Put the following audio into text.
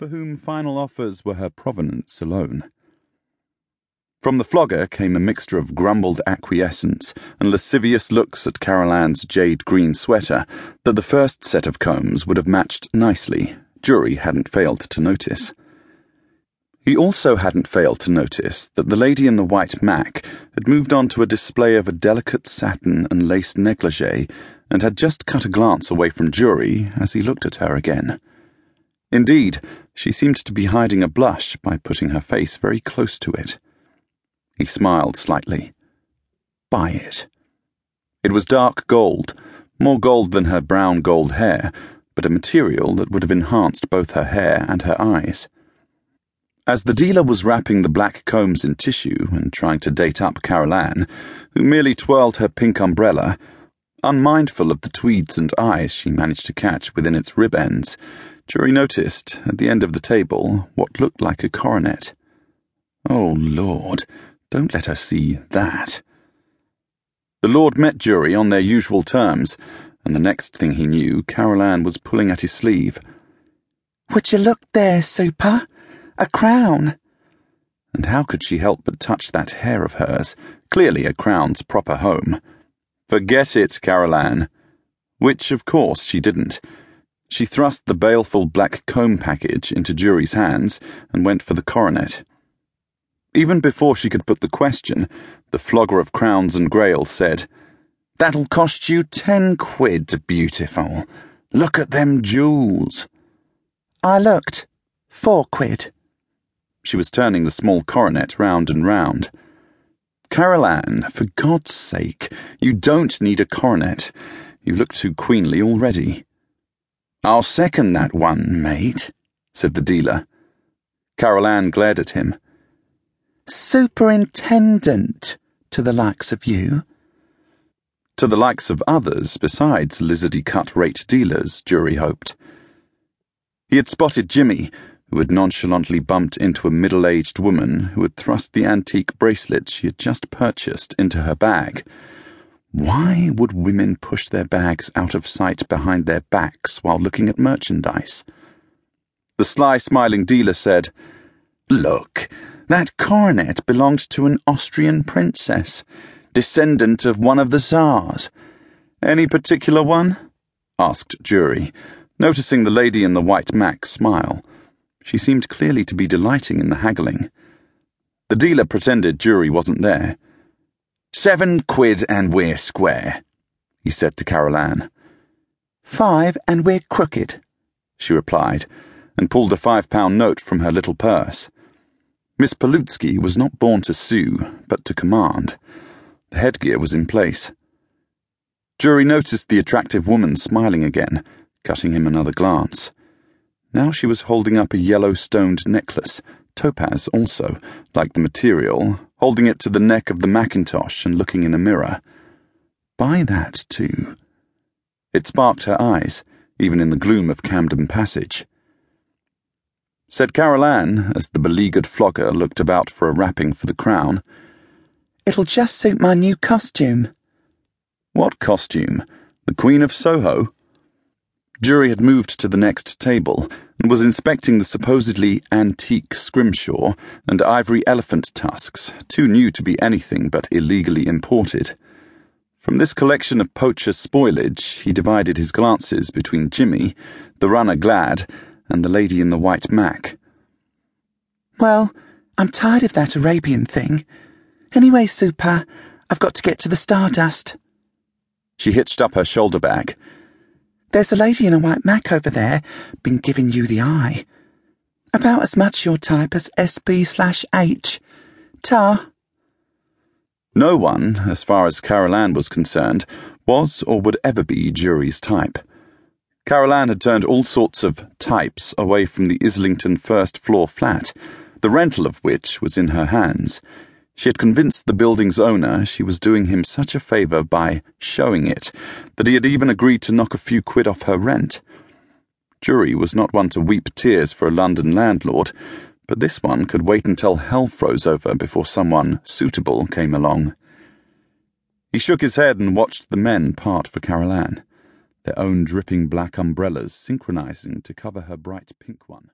for whom final offers were her provenance alone. From the flogger came a mixture of grumbled acquiescence and lascivious looks at Carole-anne's jade green sweater that the first set of combs would have matched nicely. Jury hadn't failed to notice. He also hadn't failed to notice that the lady in the white mac had moved on to a display of a delicate satin and lace negligee and had just cut a glance away from Jury as he looked at her again. Indeed, she seemed to be hiding a blush by putting her face very close to it. He smiled slightly. Buy it. It was dark gold, more gold than her brown gold hair, but a material that would have enhanced both her hair and her eyes. As the dealer was wrapping the black combs in tissue and trying to date up Carole-anne, who merely twirled her pink umbrella, unmindful of the tweeds and eyes she managed to catch within its rib ends, Jury noticed, at the end of the table, what looked like a coronet. Oh, Lord, don't let her see that. The Lord met Jury on their usual terms, and the next thing he knew, Carole-anne was pulling at his sleeve. Would you look there, Super? A crown. And how could she help but touch that hair of hers, clearly a crown's proper home? Forget it, Carole-anne. Which, of course, she didn't. She thrust the baleful black comb package into Jury's hands and went for the coronet. Even before she could put the question, the flogger of crowns and grail said, That'll cost you ten quid, beautiful. Look at them jewels. I looked. Four quid. She was turning the small coronet round and round. Carole-anne, for God's sake, you don't need a coronet. You look too queenly already. I'll second that one, mate, said the dealer. Carole-anne glared at him. Superintendent to the likes of you. To the likes of others besides lizardy cut rate dealers, Jury hoped. He had spotted Jimmy who had nonchalantly bumped into a middle aged woman who had thrust the antique bracelet she had just purchased into her bag. Why would women push their bags out of sight behind their backs while looking at merchandise? The sly, smiling dealer said, Look, that coronet belonged to an Austrian princess, descendant of one of the Tsars. Any particular one? asked Jury, noticing the lady in the white mac smile. She seemed clearly to be delighting in the haggling. The dealer pretended Jury wasn't there. Seven quid and we're square, he said to Carole-anne. Five and we're crooked, she replied, and pulled a five pound note from her little purse. Miss Palutski was not born to sue, but to command. The headgear was in place. Jury noticed the attractive woman smiling again, cutting him another glance. Now she was holding up a yellow stoned necklace, topaz also, like the material, holding it to the neck of the Macintosh and looking in a mirror. Buy that, too. It sparked her eyes, even in the gloom of Camden Passage. Said Carol Carole-anne, as the beleaguered flogger looked about for a wrapping for the crown. It'll just suit my new costume. What costume? The Queen of Soho? Jury had moved to the next table was inspecting the supposedly antique scrimshaw and ivory elephant tusks, too new to be anything but illegally imported. From this collection of poacher spoilage, he divided his glances between Jimmy, the runner Glad, and the lady in the white mac. Well, I'm tired of that Arabian thing. Anyway, Super, I've got to get to the Stardust. She hitched up her shoulder bag. There's a lady in a white mac over there, been giving you the eye. About as much your type as SB slash H. Ta. No one, as far as Carole-anne was concerned, was or would ever be Jury's type. Carole-anne had turned all sorts of types away from the Islington first floor flat, the rental of which was in her hands. She had convinced the building's owner she was doing him such a favour by showing it that he had even agreed to knock a few quid off her rent. Jury was not one to weep tears for a London landlord, but this one could wait until hell froze over before someone suitable came along. He shook his head and watched the men part for Carole-anne, their own dripping black umbrellas synchronizing to cover her bright pink one.